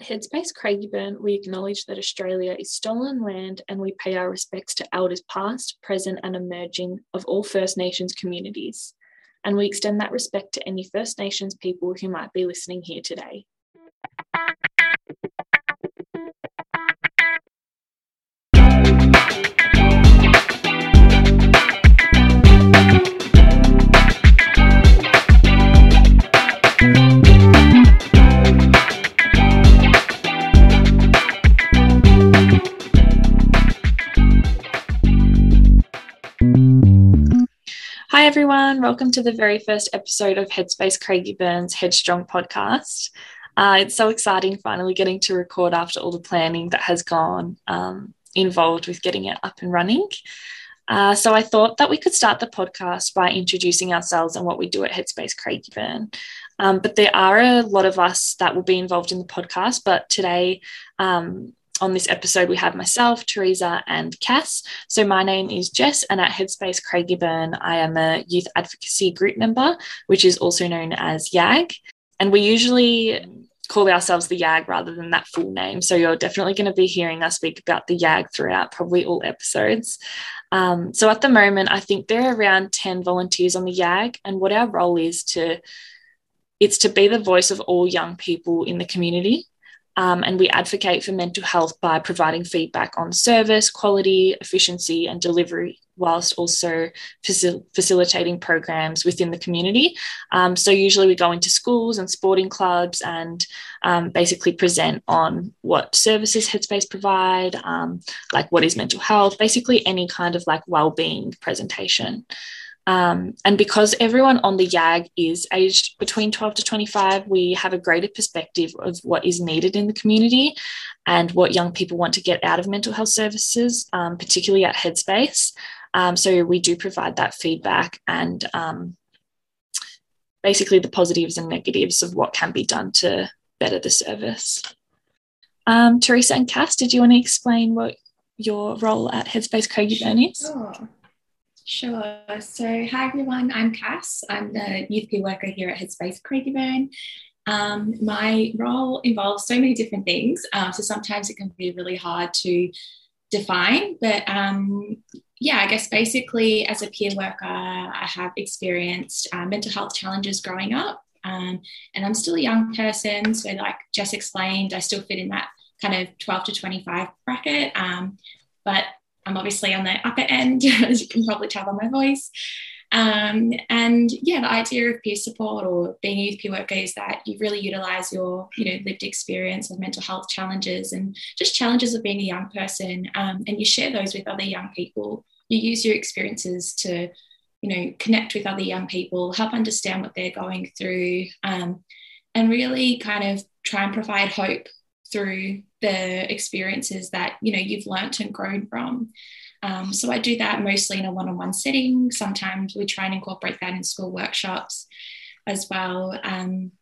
At Headspace Craigieburn, we acknowledge that Australia is stolen land and we pay our respects to elders past, present, and emerging of all First Nations communities. And we extend that respect to any First Nations people who might be listening here today. Everyone. Welcome to the very first episode of Headspace Craigieburn's Headstrong podcast. Uh, it's so exciting finally getting to record after all the planning that has gone um, involved with getting it up and running. Uh, so I thought that we could start the podcast by introducing ourselves and what we do at Headspace Craigieburn. Um, but there are a lot of us that will be involved in the podcast. But today, um, on this episode, we have myself, Teresa, and Cass. So, my name is Jess, and at Headspace Craigieburn, I am a youth advocacy group member, which is also known as YAG. And we usually call ourselves the YAG rather than that full name. So, you're definitely going to be hearing us speak about the YAG throughout probably all episodes. Um, so, at the moment, I think there are around 10 volunteers on the YAG, and what our role is to it's to be the voice of all young people in the community um, and we advocate for mental health by providing feedback on service, quality, efficiency, and delivery, whilst also facil- facilitating programs within the community. Um, so, usually, we go into schools and sporting clubs and um, basically present on what services Headspace provide, um, like what is mental health, basically, any kind of like well-being presentation. Um, and because everyone on the YAG is aged between 12 to 25, we have a greater perspective of what is needed in the community and what young people want to get out of mental health services, um, particularly at Headspace. Um, so we do provide that feedback and um, basically the positives and negatives of what can be done to better the service. Um, Teresa and Cass, did you want to explain what your role at Headspace Craigieburn is? Sure. Sure. So, hi everyone. I'm Cass. I'm the youth peer worker here at Headspace Craigieburn. Um, my role involves so many different things. Um, so sometimes it can be really hard to define. But um, yeah, I guess basically as a peer worker, I have experienced uh, mental health challenges growing up. Um, and I'm still a young person. So, like Jess explained, I still fit in that kind of 12 to 25 bracket. Um, but I'm obviously on the upper end, as you can probably tell by my voice. Um, and yeah, the idea of peer support or being a youth peer worker is that you really utilize your, you know, lived experience of mental health challenges and just challenges of being a young person, um, and you share those with other young people. You use your experiences to, you know, connect with other young people, help understand what they're going through, um, and really kind of try and provide hope through the experiences that you know you've learnt and grown from. Um, so I do that mostly in a one-on-one setting. Sometimes we try and incorporate that in school workshops as well. Um,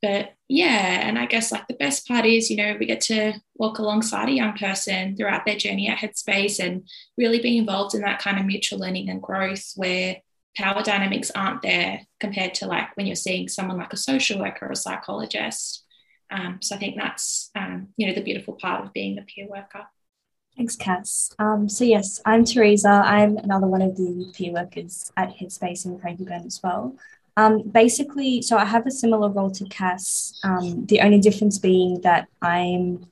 but yeah, and I guess like the best part is, you know, we get to walk alongside a young person throughout their journey at Headspace and really be involved in that kind of mutual learning and growth where power dynamics aren't there compared to like when you're seeing someone like a social worker or a psychologist. Um, so I think that's um, you know the beautiful part of being a peer worker. Thanks, Cass. Um, so yes, I'm Teresa. I'm another one of the peer workers at Headspace in Craigieburn as well. Um, basically, so I have a similar role to Cass. Um, the only difference being that I'm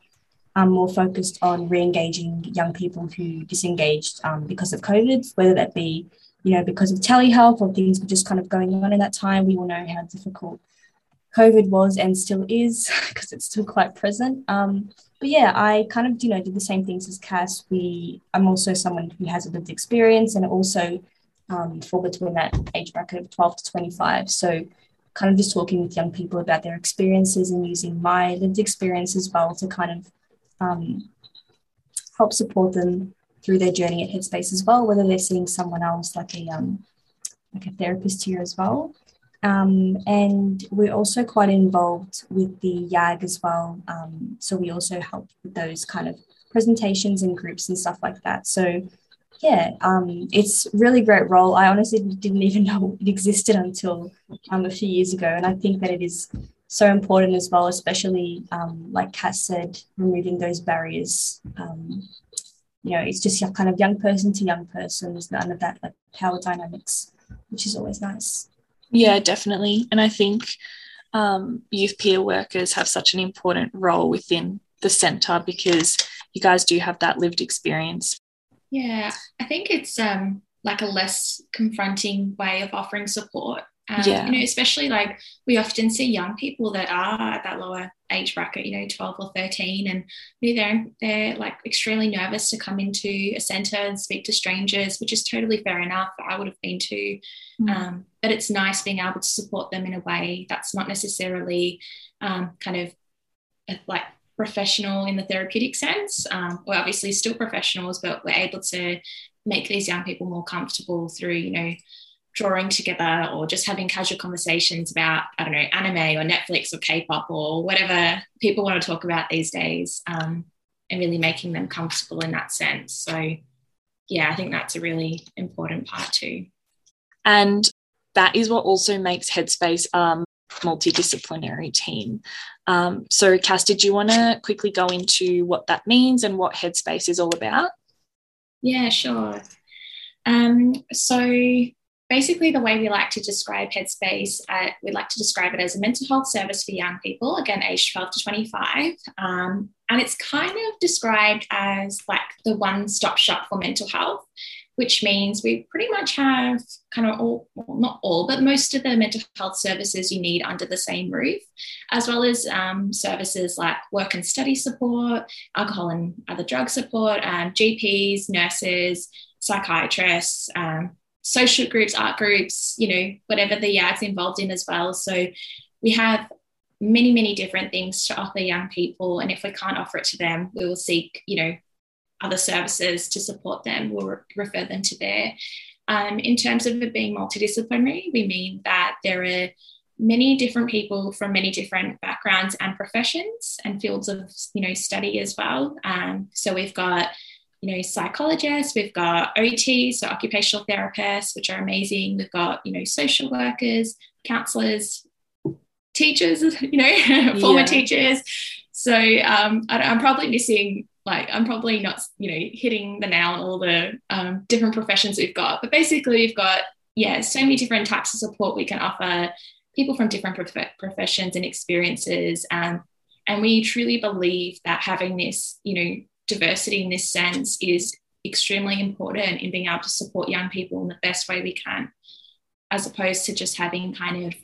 I'm more focused on re-engaging young people who disengaged um, because of COVID, whether that be you know because of telehealth or things were just kind of going on in that time. We all know how difficult COVID was and still is because it's still quite present. Um, but yeah, I kind of you know did the same things as Cass. We I'm also someone who has a lived experience and also um, fall between that age bracket of 12 to 25. So kind of just talking with young people about their experiences and using my lived experience as well to kind of um, help support them through their journey at Headspace as well, whether they're seeing someone else like a um, like a therapist here as well. Um, and we're also quite involved with the YAG as well. Um, so we also help with those kind of presentations and groups and stuff like that. So yeah, um, it's really great role. I honestly didn't even know it existed until um, a few years ago, and I think that it is so important as well, especially um, like Cass said, removing those barriers. Um, you know, it's just kind of young person to young person. There's none of that like power dynamics, which is always nice. Yeah, definitely. And I think um, youth peer workers have such an important role within the centre because you guys do have that lived experience. Yeah, I think it's um, like a less confronting way of offering support. Um, yeah. You know, especially like we often see young people that are at that lower age bracket, you know, 12 or 13, and you know, they're, they're like extremely nervous to come into a centre and speak to strangers, which is totally fair enough. I would have been too. Mm. Um, but it's nice being able to support them in a way that's not necessarily um, kind of like professional in the therapeutic sense. Um, we're obviously still professionals, but we're able to make these young people more comfortable through, you know, drawing together or just having casual conversations about, I don't know, anime or Netflix or K pop or whatever people want to talk about these days um, and really making them comfortable in that sense. So, yeah, I think that's a really important part too. And that is what also makes Headspace um, multidisciplinary team. Um, so, Cass, did you want to quickly go into what that means and what Headspace is all about? Yeah, sure. Um, so, basically, the way we like to describe Headspace, uh, we like to describe it as a mental health service for young people, again, aged 12 to 25. Um, and it's kind of described as like the one stop shop for mental health which means we pretty much have kind of all, well, not all, but most of the mental health services you need under the same roof, as well as um, services like work and study support, alcohol and other drug support, um, GPs, nurses, psychiatrists, um, social groups, art groups, you know, whatever the YAG's involved in as well. So we have many, many different things to offer young people. And if we can't offer it to them, we will seek, you know, other services to support them, we'll re- refer them to there. Um, in terms of it being multidisciplinary, we mean that there are many different people from many different backgrounds and professions and fields of you know study as well. Um, so we've got you know psychologists, we've got OT, so occupational therapists, which are amazing. We've got you know social workers, counselors, teachers, you know former yeah. teachers. So um, I, I'm probably missing like I'm probably not, you know, hitting the nail on all the um, different professions we've got, but basically we've got yeah, so many different types of support we can offer people from different prof- professions and experiences, um, and we truly believe that having this, you know, diversity in this sense is extremely important in being able to support young people in the best way we can, as opposed to just having kind of,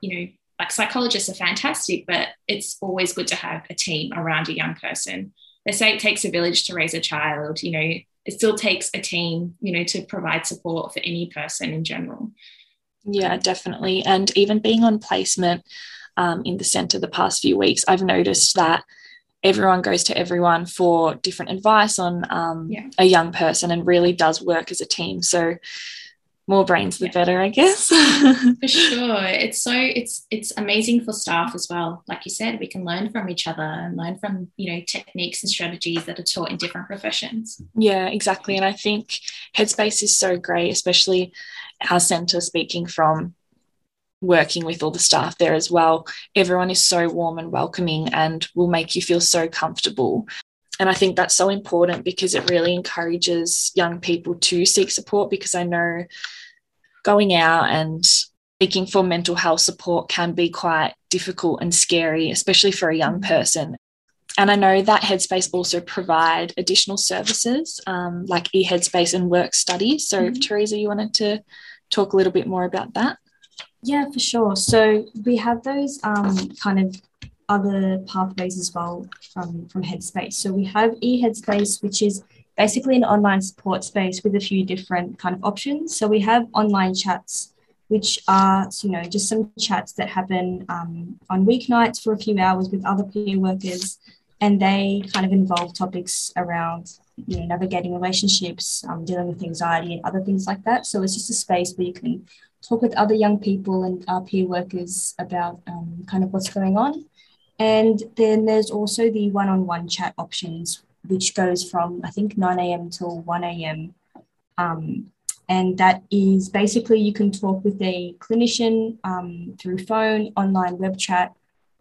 you know, like psychologists are fantastic, but it's always good to have a team around a young person. They say it takes a village to raise a child you know it still takes a team you know to provide support for any person in general. Yeah definitely. And even being on placement um, in the centre the past few weeks i've noticed that everyone goes to everyone for different advice on um, yeah. a young person and really does work as a team. So more brains the yeah. better i guess. For sure. It's so it's it's amazing for staff as well. Like you said we can learn from each other and learn from you know techniques and strategies that are taught in different professions. Yeah exactly. And i think headspace is so great especially our center speaking from working with all the staff there as well everyone is so warm and welcoming and will make you feel so comfortable and I think that's so important because it really encourages young people to seek support because I know going out and seeking for mental health support can be quite difficult and scary, especially for a young mm-hmm. person. And I know that Headspace also provide additional services um, like eHeadspace and work study. So, mm-hmm. Teresa, you wanted to talk a little bit more about that? Yeah, for sure. So we have those um, kind of other pathways as well from, from Headspace. So we have eHeadspace, which is basically an online support space with a few different kind of options. So we have online chats, which are, you know, just some chats that happen um, on weeknights for a few hours with other peer workers. And they kind of involve topics around, you know, navigating relationships, um, dealing with anxiety and other things like that. So it's just a space where you can talk with other young people and our peer workers about um, kind of what's going on. And then there's also the one on one chat options, which goes from, I think, 9 a.m. till 1 a.m. Um, and that is basically you can talk with a clinician um, through phone, online web chat,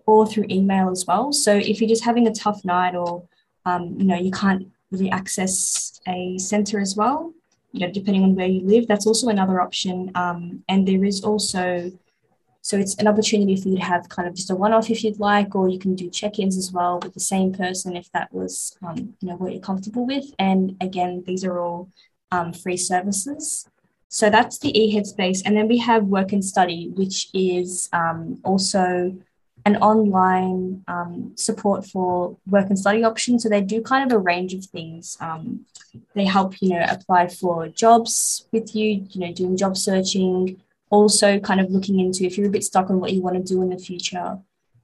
or through email as well. So if you're just having a tough night or um, you know you can't really access a center as well, you know depending on where you live, that's also another option. Um, and there is also so it's an opportunity for you to have kind of just a one-off if you'd like, or you can do check-ins as well with the same person if that was um, you know what you're comfortable with. And again, these are all um, free services. So that's the eHeadspace. And then we have Work and Study, which is um, also an online um, support for work and study options. So they do kind of a range of things. Um, they help, you know, apply for jobs with you, you know, doing job searching, also kind of looking into if you're a bit stuck on what you want to do in the future.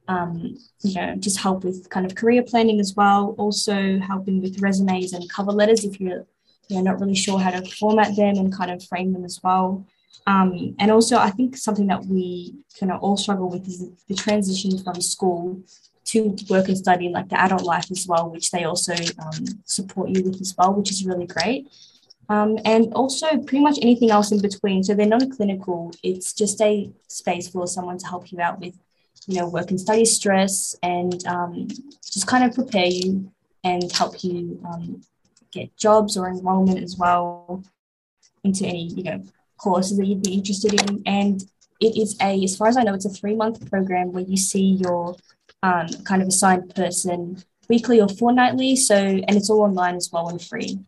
Um, you know, just help with kind of career planning as well. Also helping with resumes and cover letters if you're, you know, not really sure how to format them and kind of frame them as well. Um, and also, I think something that we kind of all struggle with is the transition from school to work and study, like the adult life as well, which they also um, support you with as well, which is really great. Um, and also, pretty much anything else in between. So they're non clinical, it's just a space for someone to help you out with, you know, work and study stress and um, just kind of prepare you and help you um, get jobs or enrollment as well into any, you know, courses that you'd be interested in. And it is a, as far as I know, it's a three month program where you see your um, kind of assigned person weekly or fortnightly. So, and it's all online as well and free.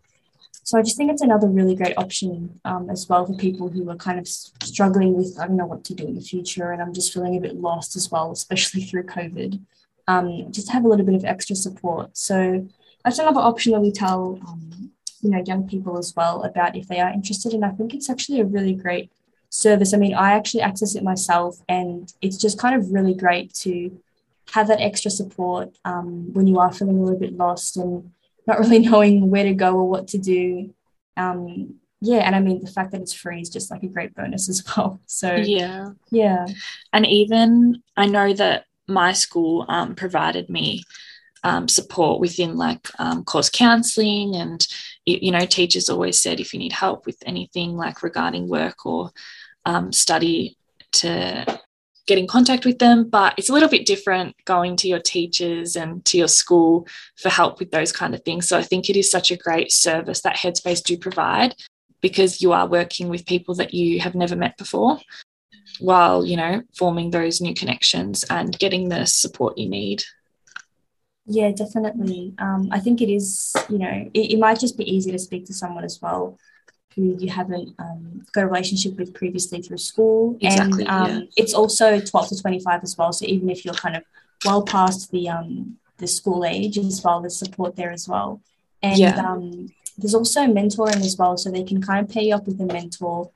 So I just think it's another really great option um, as well for people who are kind of struggling with, I don't know what to do in the future. And I'm just feeling a bit lost as well, especially through COVID. Um, just have a little bit of extra support. So that's another option that we tell um, you know young people as well about if they are interested and i think it's actually a really great service. I mean i actually access it myself and it's just kind of really great to have that extra support um, when you are feeling a little bit lost and not really knowing where to go or what to do. Um, yeah and i mean the fact that it's free is just like a great bonus as well. So yeah. yeah. And even i know that my school um, provided me um, support within like um, course counseling and you know teachers always said if you need help with anything like regarding work or um, study to get in contact with them. But it's a little bit different going to your teachers and to your school for help with those kind of things. So i think it is such a great service that headspace do provide because you are working with people that you have never met before while you know forming those new connections and getting the support you need yeah, definitely. Um, I think it is, you know, it, it might just be easy to speak to someone as well who you haven't um, got a relationship with previously through school. Exactly, and um, yeah. it's also 12 to 25 as well. So even if you're kind of well past the um, the school age as well, there's support there as well. And Yeah. um, there's also mentoring as well. So they can kind of pair you up with a mentor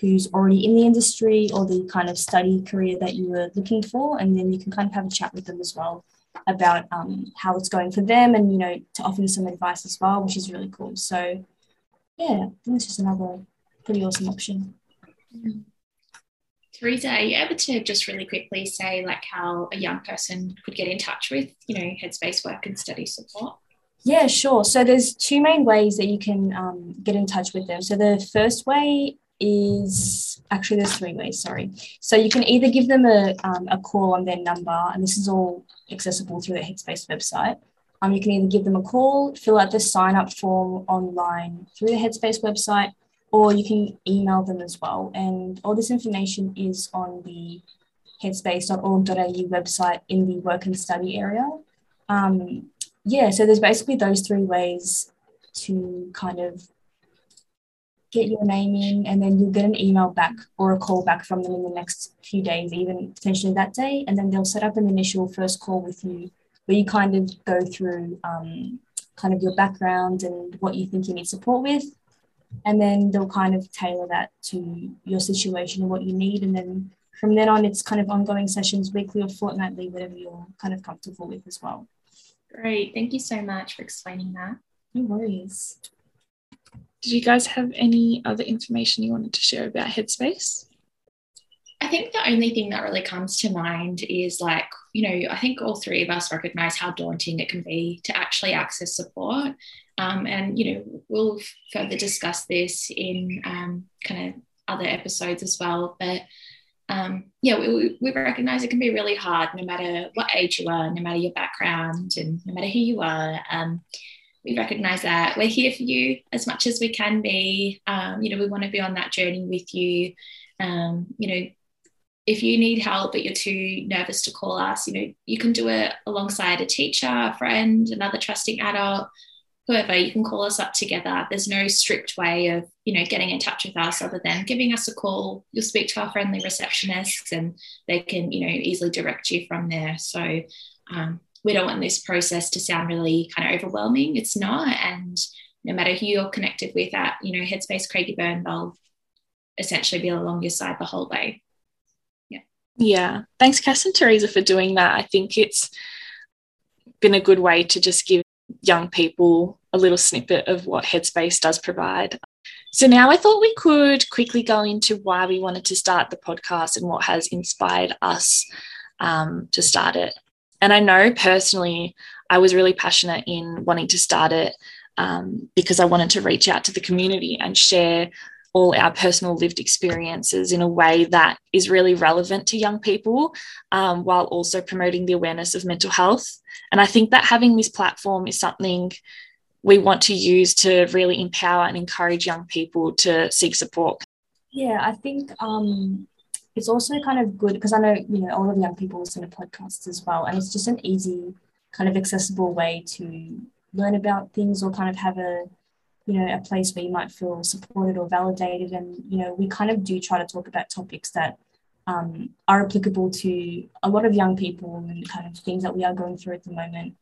who's already in the industry or the kind of study career that you were looking for. And then you can kind of have a chat with them as well about um, how it's going for them and, you know, to offer some advice as well, which is really cool. So, yeah, I think it's just another pretty awesome option. Teresa, are you able to just really quickly say like how a young person could get in touch with, you know, Headspace work and study support? Yeah, sure. So there's two main ways that you can um, get in touch with them. So the first way is actually there's three ways. Sorry. So you can either give them a, um, a call on their number, and this is all accessible through the Headspace website. Um, you can either give them a call, fill out the sign up form online through the Headspace website, or you can email them as well. And all this information is on the headspace.org.au website in the work and study area. Um, yeah, so there's basically those three ways to kind of get your name in, and then you'll get an email back or a call back from them in the next few days, even potentially that day. And then they'll set up an initial first call with you where you kind of go through um, kind of your background and what you think you need support with. And then they'll kind of tailor that to your situation and what you need. And then from then on, it's kind of ongoing sessions, weekly or fortnightly, whatever you're kind of comfortable with as well. Great. Thank you so much for explaining that. No worries. Did you guys have any other information you wanted to share about Headspace? I think the only thing that really comes to mind is like, you know, I think all three of us recognize how daunting it can be to actually access support. Um, and, you know, we'll further discuss this in um, kind of other episodes as well. But um, yeah, we, we recognize it can be really hard no matter what age you are, no matter your background, and no matter who you are. Um, we recognize that we're here for you as much as we can be. Um, you know, we want to be on that journey with you. Um, you know, if you need help but you're too nervous to call us, you know, you can do it alongside a teacher, a friend, another trusting adult whoever you can call us up together there's no strict way of you know getting in touch with us other than giving us a call you'll speak to our friendly receptionists and they can you know easily direct you from there so um, we don't want this process to sound really kind of overwhelming. It's not. And no matter who you're connected with at you know headspace craigieburn they'll essentially be along your side the whole way. Yeah. Yeah. Thanks cass and teresa for doing that. I think it's been a good way to just give young people a little snippet of what Headspace does provide. So now I thought we could quickly go into why we wanted to start the podcast and what has inspired us um, to start it. And I know personally, I was really passionate in wanting to start it um, because I wanted to reach out to the community and share all our personal lived experiences in a way that is really relevant to young people um, while also promoting the awareness of mental health. And I think that having this platform is something we want to use to really empower and encourage young people to seek support. Yeah, I think um, it's also kind of good because I know, you know, all of young people listen to podcasts as well. And it's just an easy, kind of accessible way to learn about things or kind of have a you know a place where you might feel supported or validated and you know we kind of do try to talk about topics that um, are applicable to a lot of young people and kind of things that we are going through at the moment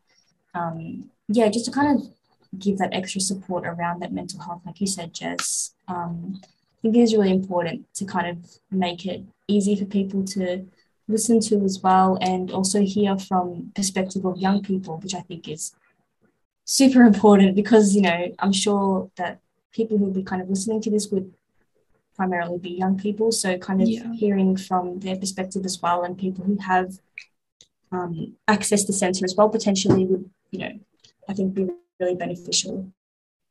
um, yeah just to kind of give that extra support around that mental health like you said jess um, i think it is really important to kind of make it easy for people to listen to as well and also hear from perspective of young people which i think is super important because you know i'm sure that people who will be kind of listening to this would primarily be young people. So kind of yeah. hearing from their perspective as well and people who have um, access to centre as well potentially would you know i think be really beneficial.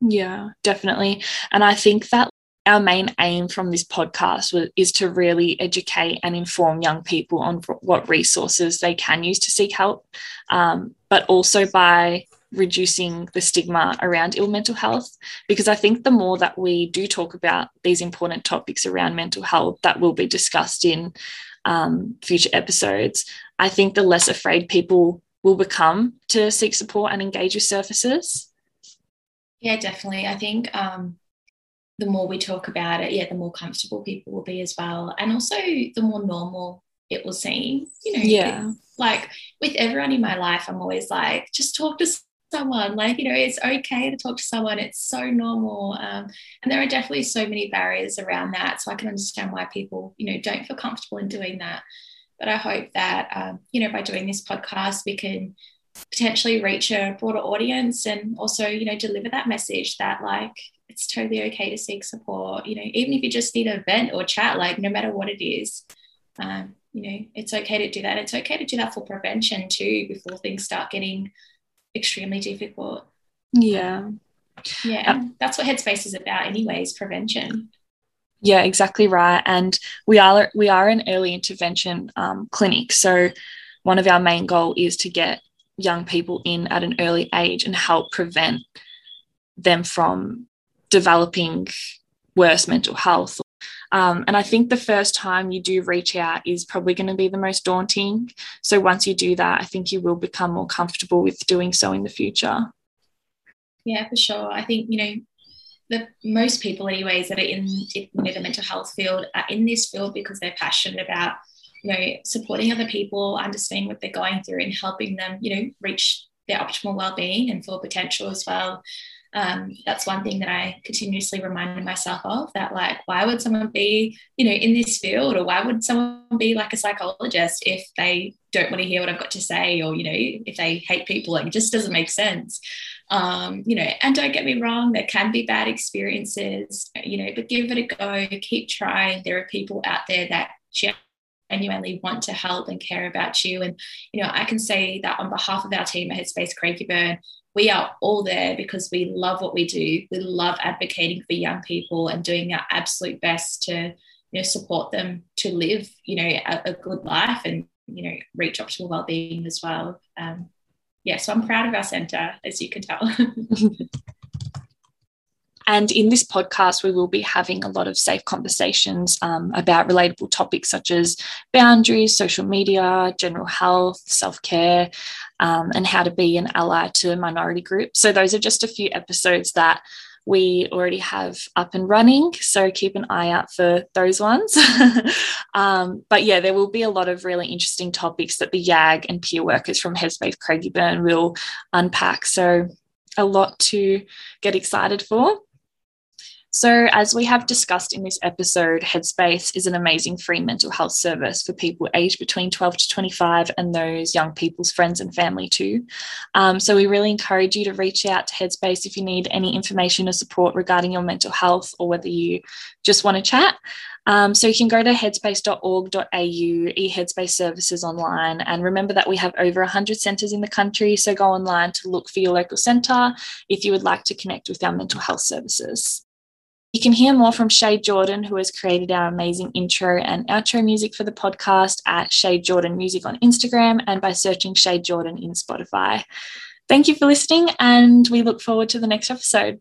Yeah definitely. And i think that our main aim from this podcast is to really educate and inform young people on what resources they can use to seek help um, but also by reducing the stigma around ill mental health because I think the more that we do talk about these important topics around mental health that will be discussed in um, future episodes, I think the less afraid people will become to seek support and engage with services. Yeah, definitely. I think um, the more we talk about it, yeah, the more comfortable people will be as well. And also the more normal it will seem, you know. Yeah. Like with everyone in my life, I'm always like, just talk to someone like you know it's okay to talk to someone it's so normal um, and there are definitely so many barriers around that so i can understand why people you know don't feel comfortable in doing that but i hope that um, you know by doing this podcast we can potentially reach a broader audience and also you know deliver that message that like it's totally okay to seek support you know even if you just need a vent or chat like no matter what it is um, you know it's okay to do that it's okay to do that for prevention too before things start getting extremely difficult. Yeah. Yeah. Uh, that's what Headspace is about, anyways, prevention. Yeah, exactly right. And we are we are an early intervention um, clinic. So one of our main goal is to get young people in at an early age and help prevent them from developing worse mental health um, and I think the first time you do reach out is probably going to be the most daunting. So once you do that, I think you will become more comfortable with doing so in the future. Yeah, for sure. I think, you know, the most people anyways that are in you know, the mental health field are in this field because they're passionate about you know supporting other people understanding what they're going through and helping them you know reach their optimal well-being and full potential as well um, that's one thing that I continuously reminded myself of that like why would someone be you know in this field or why would someone be like a psychologist if they don't want to hear what I've got to say or you know if they hate people? Like it just doesn't make sense. Um, you know and don't get me wrong there can be bad experiences you know but give it a go keep trying. There are people out there that genuinely want to help and care about you. And you know I can say that on behalf of our team at Headspace Craigieburn we are all there because we love what we do. We love advocating for young people and doing our absolute best to you know support them to live you know a, a good life and you know reach optimal well-being as well. Um, yeah so i'm proud of our centre as you can tell And in this podcast, we will be having a lot of safe conversations um, about relatable topics such as boundaries, social media, general health, self care, um, and how to be an ally to minority groups. So, those are just a few episodes that we already have up and running. So keep an eye out for those ones. um, but yeah, there will be a lot of really interesting topics that the YAG and peer workers from Headspace Craigieburn will unpack. So a lot to get excited for. So, as we have discussed in this episode, Headspace is an amazing free mental health service for people aged between 12 to 25 and those young people's friends and family too. Um, so, we really encourage you to reach out to Headspace if you need any information or support regarding your mental health or whether you just want to chat. Um, so you can go to headspace.org.au, eHeadspace services online. And remember that we have over 100 centres in the country. So go online to look for your local centre if you would like to connect with our mental health services. You can hear more from Shay Jordan, who has created our amazing intro and outro music for the podcast at Shay Jordan Music on Instagram and by searching Shay Jordan in Spotify. Thank you for listening, and we look forward to the next episode.